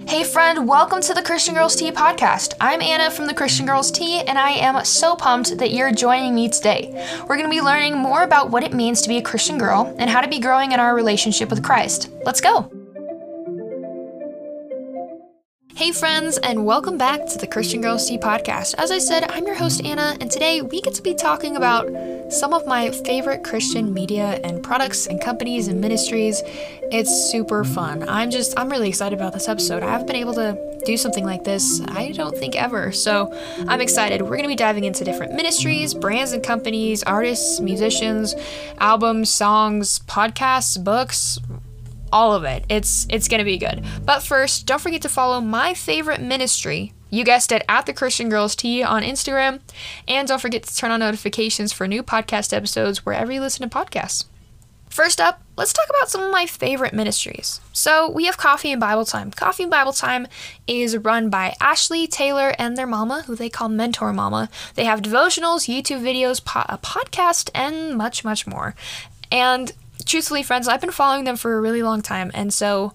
Hey, friend, welcome to the Christian Girls Tea podcast. I'm Anna from the Christian Girls Tea, and I am so pumped that you're joining me today. We're going to be learning more about what it means to be a Christian girl and how to be growing in our relationship with Christ. Let's go. Hey, friends, and welcome back to the Christian Girls Tea podcast. As I said, I'm your host, Anna, and today we get to be talking about some of my favorite Christian media and products and companies and ministries. It's super fun. I'm just, I'm really excited about this episode. I haven't been able to do something like this, I don't think ever, so I'm excited. We're going to be diving into different ministries, brands and companies, artists, musicians, albums, songs, podcasts, books, all of it. It's it's to be good. But first, don't forget to follow my favorite ministry. You guessed it, at the Christian Girls Tea on Instagram. And don't forget to turn on notifications for new podcast episodes wherever you listen to podcasts. First up, let's talk about some of my favorite ministries. So, we have Coffee and Bible Time. Coffee and Bible Time is run by Ashley, Taylor, and their mama, who they call Mentor Mama. They have devotionals, YouTube videos, po- a podcast, and much, much more. And truthfully, friends, I've been following them for a really long time, and so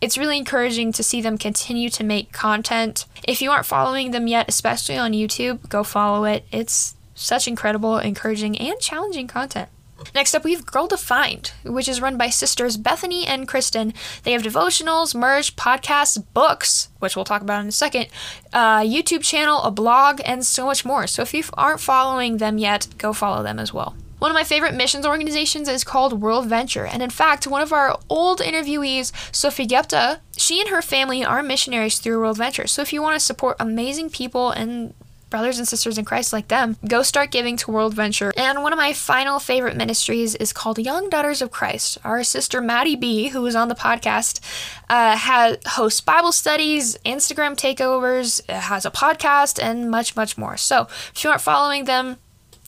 it's really encouraging to see them continue to make content. If you aren't following them yet, especially on YouTube, go follow it. It's such incredible, encouraging, and challenging content. Next up, we have Girl Defined, which is run by sisters Bethany and Kristen. They have devotionals, merch, podcasts, books, which we'll talk about in a second, uh, YouTube channel, a blog, and so much more. So if you aren't following them yet, go follow them as well. One of my favorite missions organizations is called World Venture, and in fact, one of our old interviewees, Sophie Gepta, she and her family are missionaries through World Venture. So if you want to support amazing people and brothers and sisters in Christ like them, go start giving to World Venture. And one of my final favorite ministries is called Young Daughters of Christ. Our sister Maddie B, who was on the podcast, uh, has hosts Bible studies, Instagram takeovers, has a podcast, and much, much more. So if you aren't following them,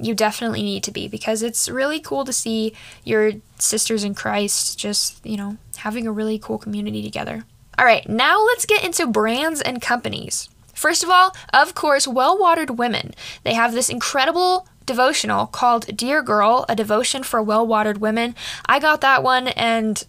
you definitely need to be because it's really cool to see your sisters in Christ just, you know, having a really cool community together. All right, now let's get into brands and companies. First of all, of course, Well Watered Women. They have this incredible devotional called Dear Girl, a devotion for well watered women. I got that one and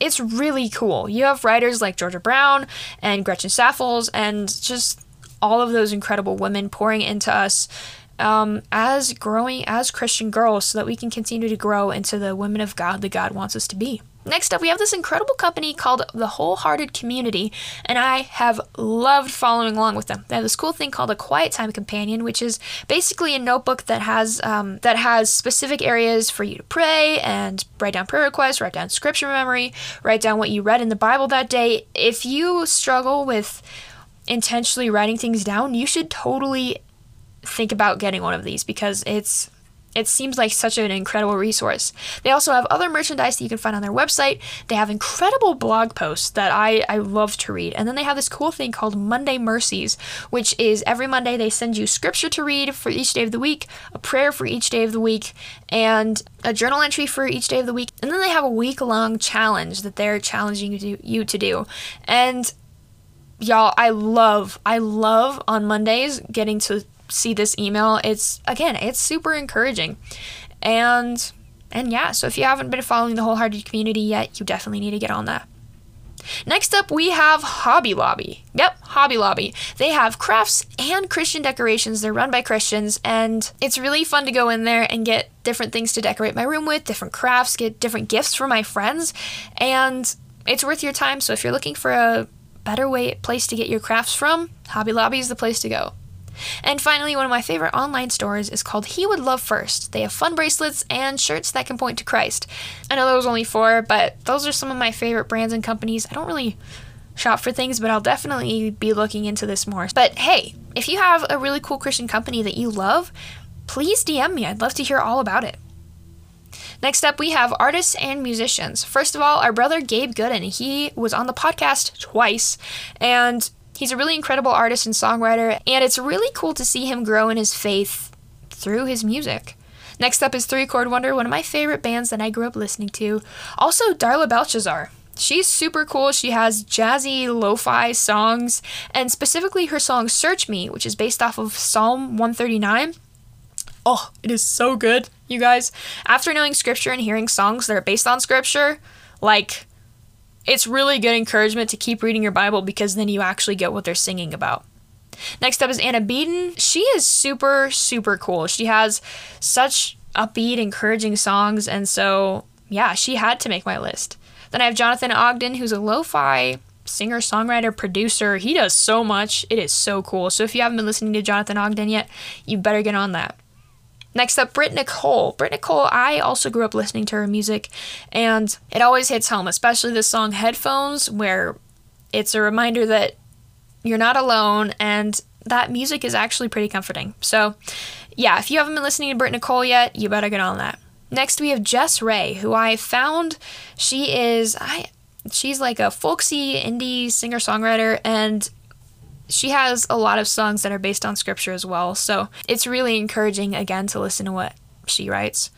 it's really cool. You have writers like Georgia Brown and Gretchen Saffles and just all of those incredible women pouring into us um, as growing as Christian girls so that we can continue to grow into the women of God that God wants us to be. Next up, we have this incredible company called The Wholehearted Community, and I have loved following along with them. They have this cool thing called a Quiet Time Companion, which is basically a notebook that has um, that has specific areas for you to pray and write down prayer requests, write down scripture memory, write down what you read in the Bible that day. If you struggle with intentionally writing things down, you should totally think about getting one of these because it's it seems like such an incredible resource. They also have other merchandise that you can find on their website. They have incredible blog posts that I, I love to read. And then they have this cool thing called Monday Mercies, which is every Monday they send you scripture to read for each day of the week, a prayer for each day of the week, and a journal entry for each day of the week. And then they have a week long challenge that they're challenging you to, you to do. And y'all, I love, I love on Mondays getting to see this email, it's again, it's super encouraging. And and yeah, so if you haven't been following the wholehearted community yet, you definitely need to get on that. Next up, we have Hobby Lobby. Yep, Hobby Lobby. They have crafts and Christian decorations. They're run by Christians, and it's really fun to go in there and get different things to decorate my room with, different crafts, get different gifts for my friends, and it's worth your time. So if you're looking for a better way place to get your crafts from, Hobby Lobby is the place to go. And finally, one of my favorite online stores is called He Would Love First. They have fun bracelets and shirts that can point to Christ. I know there was only four, but those are some of my favorite brands and companies. I don't really shop for things, but I'll definitely be looking into this more. But hey, if you have a really cool Christian company that you love, please DM me. I'd love to hear all about it. Next up, we have artists and musicians. First of all, our brother Gabe Gooden. He was on the podcast twice, and He's a really incredible artist and songwriter, and it's really cool to see him grow in his faith through his music. Next up is Three Chord Wonder, one of my favorite bands that I grew up listening to. Also, Darla Baltazar. She's super cool. She has jazzy lo fi songs, and specifically her song Search Me, which is based off of Psalm 139. Oh, it is so good, you guys. After knowing scripture and hearing songs that are based on scripture, like it's really good encouragement to keep reading your Bible because then you actually get what they're singing about. Next up is Anna Beaton. She is super, super cool. She has such upbeat, encouraging songs, and so yeah, she had to make my list. Then I have Jonathan Ogden, who's a lo fi singer, songwriter, producer. He does so much. It is so cool. So if you haven't been listening to Jonathan Ogden yet, you better get on that. Next up, Britt Nicole. Britt Nicole, I also grew up listening to her music, and it always hits home, especially the song Headphones, where it's a reminder that you're not alone and that music is actually pretty comforting. So, yeah, if you haven't been listening to Britt Nicole yet, you better get on that. Next, we have Jess Ray, who I found she is I she's like a folksy indie singer songwriter, and she has a lot of songs that are based on scripture as well. So it's really encouraging again to listen to what she writes.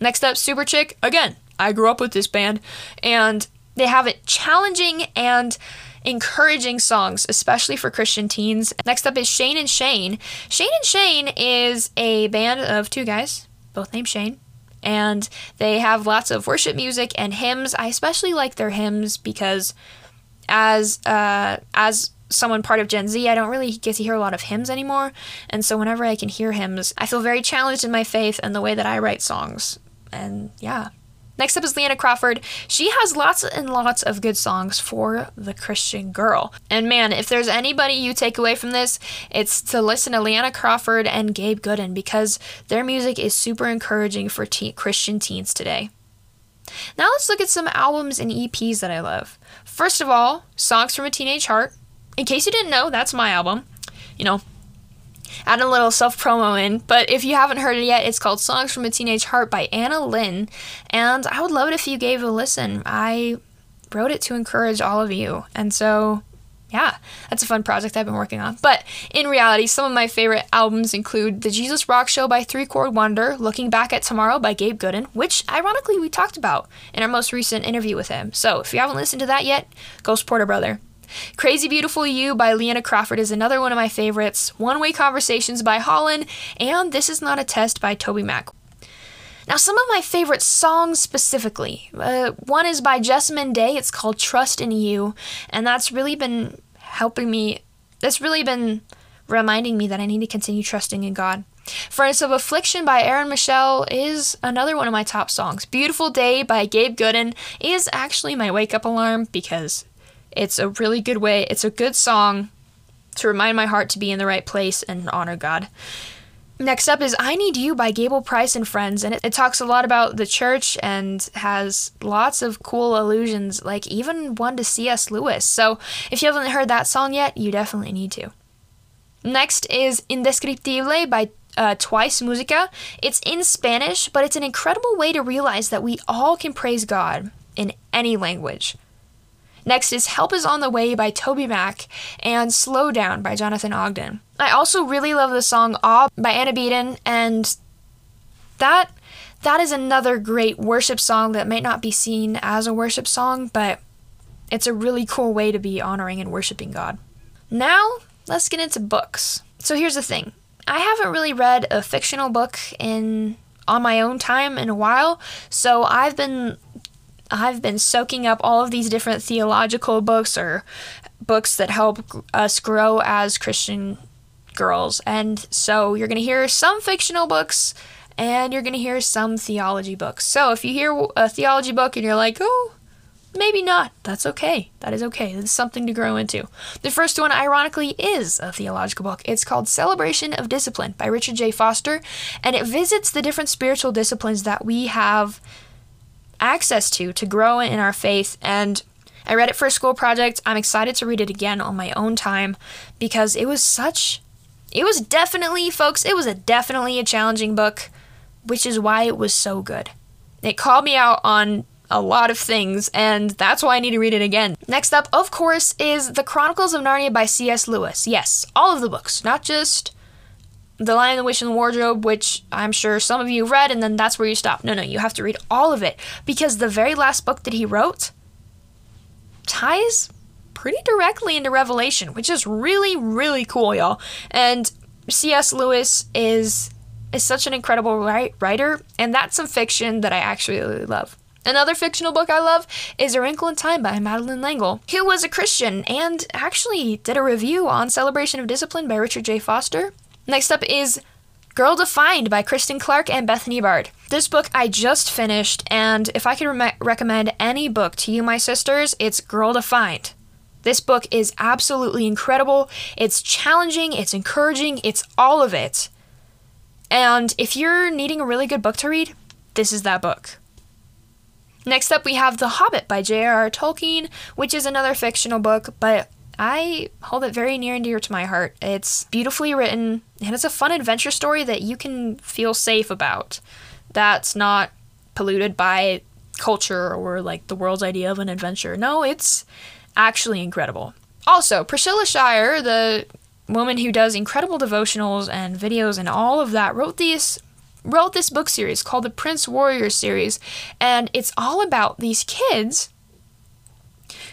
Next up, Superchick. Again, I grew up with this band, and they have it challenging and encouraging songs, especially for Christian teens. Next up is Shane and Shane. Shane and Shane is a band of two guys, both named Shane and they have lots of worship music and hymns. I especially like their hymns because as uh, as someone part of Gen Z, I don't really get to hear a lot of hymns anymore, and so whenever I can hear hymns, I feel very challenged in my faith and the way that I write songs. And yeah, Next up is Leanna Crawford. She has lots and lots of good songs for the Christian girl. And man, if there's anybody you take away from this, it's to listen to Leanna Crawford and Gabe Gooden because their music is super encouraging for Christian teens today. Now let's look at some albums and EPs that I love. First of all, Songs from a Teenage Heart. In case you didn't know, that's my album. You know, add a little self promo in. But if you haven't heard it yet, it's called Songs from a Teenage Heart by Anna Lynn. And I would love it if you gave a listen. I wrote it to encourage all of you. And so, yeah, that's a fun project I've been working on. But in reality, some of my favorite albums include The Jesus Rock Show by Three Chord Wonder, Looking Back at Tomorrow by Gabe Gooden, which ironically we talked about in our most recent interview with him. So if you haven't listened to that yet, go support a brother. Crazy Beautiful You by Leanna Crawford is another one of my favorites. One Way Conversations by Holland, and This Is Not a Test by TobyMac. Now, some of my favorite songs specifically. Uh, one is by Jessamine Day. It's called Trust in You, and that's really been helping me. That's really been reminding me that I need to continue trusting in God. Furnace of Affliction by Aaron Michelle is another one of my top songs. Beautiful Day by Gabe Gooden is actually my wake up alarm because it's a really good way, it's a good song to remind my heart to be in the right place and honor God. Next up is I Need You by Gable Price and Friends, and it, it, talks a lot about the church and has lots of cool allusions, like even one to C.S. Lewis. So if you haven't heard that song yet, you definitely need to. Next is Indescriptible by uh, Twice Musica. It's in Spanish, but it's an incredible way to realize that we all can praise God in any language. Next is Help is on the Way by TobyMac and Slow Down by Jonathan Ogden. I also really love the song Awe by Anna Beaton, and that that is another great worship song that might not be seen as a worship song, but it's a really cool way to be honoring and worshiping God. Now, let's get into books. So here's the thing. I haven't really read a fictional book in on my own time in a while, so I've been I've been soaking up all of these different theological books or books that help us grow as Christian girls. And so you're going to hear some fictional books and you're going to hear some theology books. So if you hear a theology book and you're like, oh, maybe not, that's okay. That is okay. It's something to grow into. The first one, ironically, is a theological book. It's called Celebration of Discipline by Richard J. Foster, and it visits the different spiritual disciplines that we have access to to grow in our faith. And I read it for a school project. I'm excited to read it again on my own time because it was such. It was definitely, folks, it was a definitely a challenging book, which is why it was so good. It called me out on a lot of things, and that's why I need to read it again. Next up, of course, is The Chronicles of Narnia by C.S. Lewis. Yes, all of the books, not just the Lion, the Witch, and the Wardrobe, which I'm sure some of you read, and then that's where you stop. No, no, you have to read all of it because the very last book that he wrote ties pretty directly into Revelation, which is really, really cool, y'all. And C.S. Lewis is is such an incredible write- writer, and that's some fiction that I actually really love. Another fictional book I love is A Wrinkle in Time by Madeleine L'Engle, who was a Christian and actually did a review on Celebration of Discipline by Richard J. Foster. Next up is Girl Defined by Kristen Clark and Bethany Bard. This book I just finished, and if I could re- recommend any book to you, my sisters, it's Girl Defined. This book is absolutely incredible. It's challenging, it's encouraging, it's all of it. And if you're needing a really good book to read, this is that book. Next up, we have The Hobbit by J.R.R. Tolkien, which is another fictional book, but I hold it very near and dear to my heart. It's beautifully written, and it's a fun adventure story that you can feel safe about. That's not polluted by culture or like the world's idea of an adventure. No, it's actually incredible. Also, Priscilla Shirer, the woman who does incredible devotionals and videos and all of that, wrote these wrote this book series called the Prince Warrior series, and it's all about these kids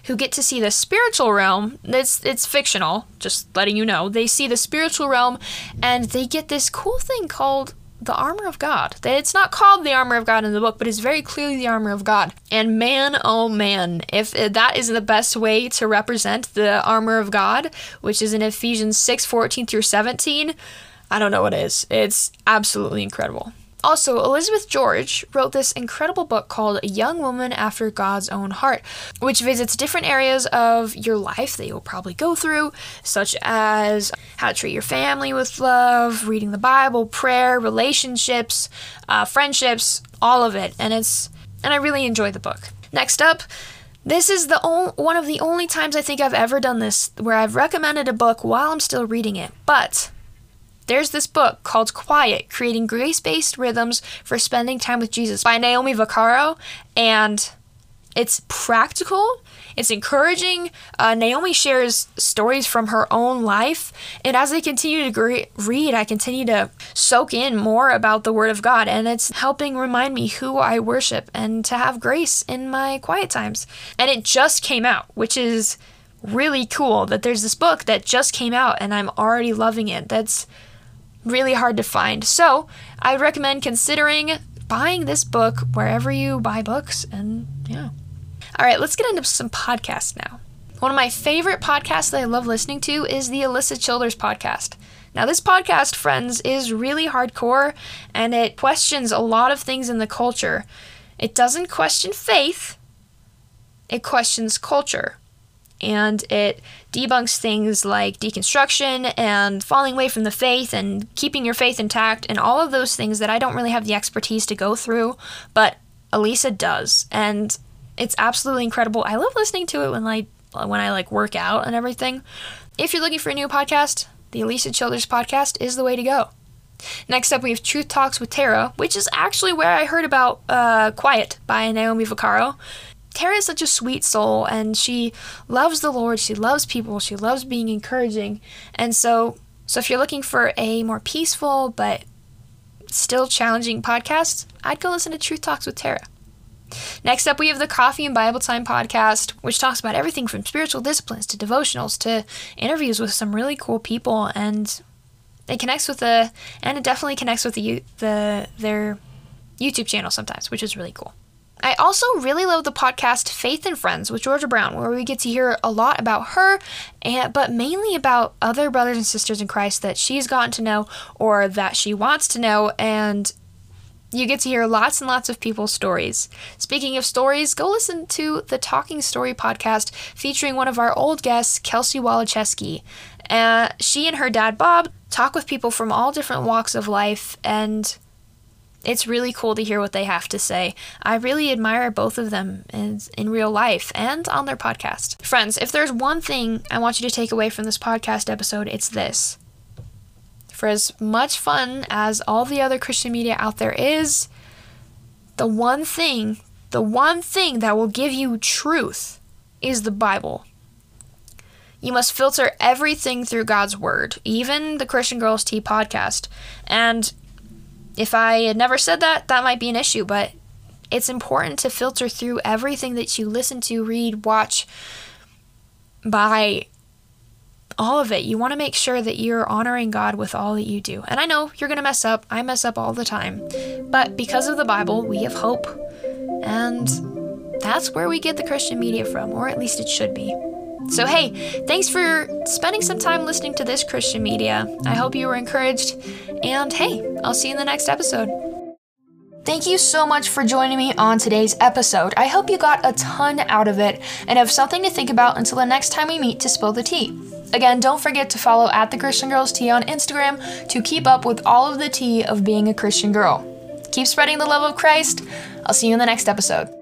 who get to see the spiritual realm. It's it's fictional, just letting you know. They see the spiritual realm and they get this cool thing called the armor of God. It's not called the armor of God in the book, but it's very clearly the armor of God. And man, oh man, if uh, that is the best way to represent the armor of God, which is in Ephesians 6 14 through 17, I don't know what is. It's absolutely incredible. Also, Elizabeth George wrote this incredible book called A Young Woman After God's Own Heart, which visits different areas of your life that you'll probably go through, such as how to treat your family with love, reading the Bible, prayer, relationships, uh, friendships, all of it. And it's and I really enjoyed the book. Next up, this is the only, one of the only times I think I've ever done this where I've recommended a book while I'm still reading it. But there's this book called Quiet Creating Grace Based Rhythms for Spending Time with Jesus by Naomi Vacaro, and it's practical, it's encouraging. Uh, Naomi shares stories from her own life, and as I continue to gre- read, I continue to soak in more about the Word of God, and it's helping remind me who I worship and to have grace in my quiet times. And it just came out, which is really cool that there's this book that just came out, and I'm already loving it. That's really hard to find. So I would recommend considering buying this book wherever you buy books. And yeah. All right, let's get into some podcasts now. One of my favorite podcasts that I love listening to is the Alisa Childers podcast. Now, this podcast, friends, is really hardcore and it questions a lot of things in the culture. It doesn't question faith, it questions culture and it debunks things like deconstruction and falling away from the faith and keeping your faith intact and all of those things that I don't really have the expertise to go through, but Alisa does. And it's absolutely incredible. I love listening to it when I when I like work out and everything. If you're looking for a new podcast, the Alisa Childers podcast is the way to go. Next up, we have Truth Talks with Tara, which is actually where I heard about uh, Quiet by Naomi Vacaro. Tara is such a sweet soul and she loves the Lord, she loves people, she loves being encouraging. And so so if you're looking for a more peaceful but still challenging podcast, I'd go listen to Truth Talks with Tara. Next up, we have the Coffee and Bible Time podcast, which talks about everything from spiritual disciplines to devotionals to interviews with some really cool people, and it connects with the and it definitely connects with the the their YouTube channel sometimes, which is really cool. I also really love the podcast Faith and Friends with Georgia Brown, where we get to hear a lot about her, and, but mainly about other brothers and sisters in Christ that she's gotten to know or that she wants to know, and you get to hear lots and lots of people's stories. Speaking of stories, go listen to the Talking Story podcast featuring one of our old guests, Kelsey Walacheski. Uh, she and her dad, Bob, talk with people from all different walks of life and it's really cool to hear what they have to say. I really admire both of them in, in real life and on their podcast. Friends, if there's one thing I want you to take away from this podcast episode, it's this. For as much fun as all the other Christian media out there is, the one thing, the one thing that will give you truth is the Bible. You must filter everything through God's Word, even the Christian Girls Tea podcast. And if I had never said that, that might be an issue, but it's important to filter through everything that you listen to, read, watch, buy, all of it. You want to make sure that you're honoring God with all that you do. And I know you're going to mess up. I mess up all the time. But because of the Bible, we have hope. And that's where we get the Christian media from, or at least it should be. So, hey, thanks for spending some time listening to this Christian media. I hope you were encouraged. And hey, I'll see you in the next episode. Thank you so much for joining me on today's episode. I hope you got a ton out of it and have something to think about until the next time we meet to spill the tea. Again, don't forget to follow at the Christian Girls Tea on Instagram to keep up with all of the tea of being a Christian girl. Keep spreading the love of Christ. I'll see you in the next episode.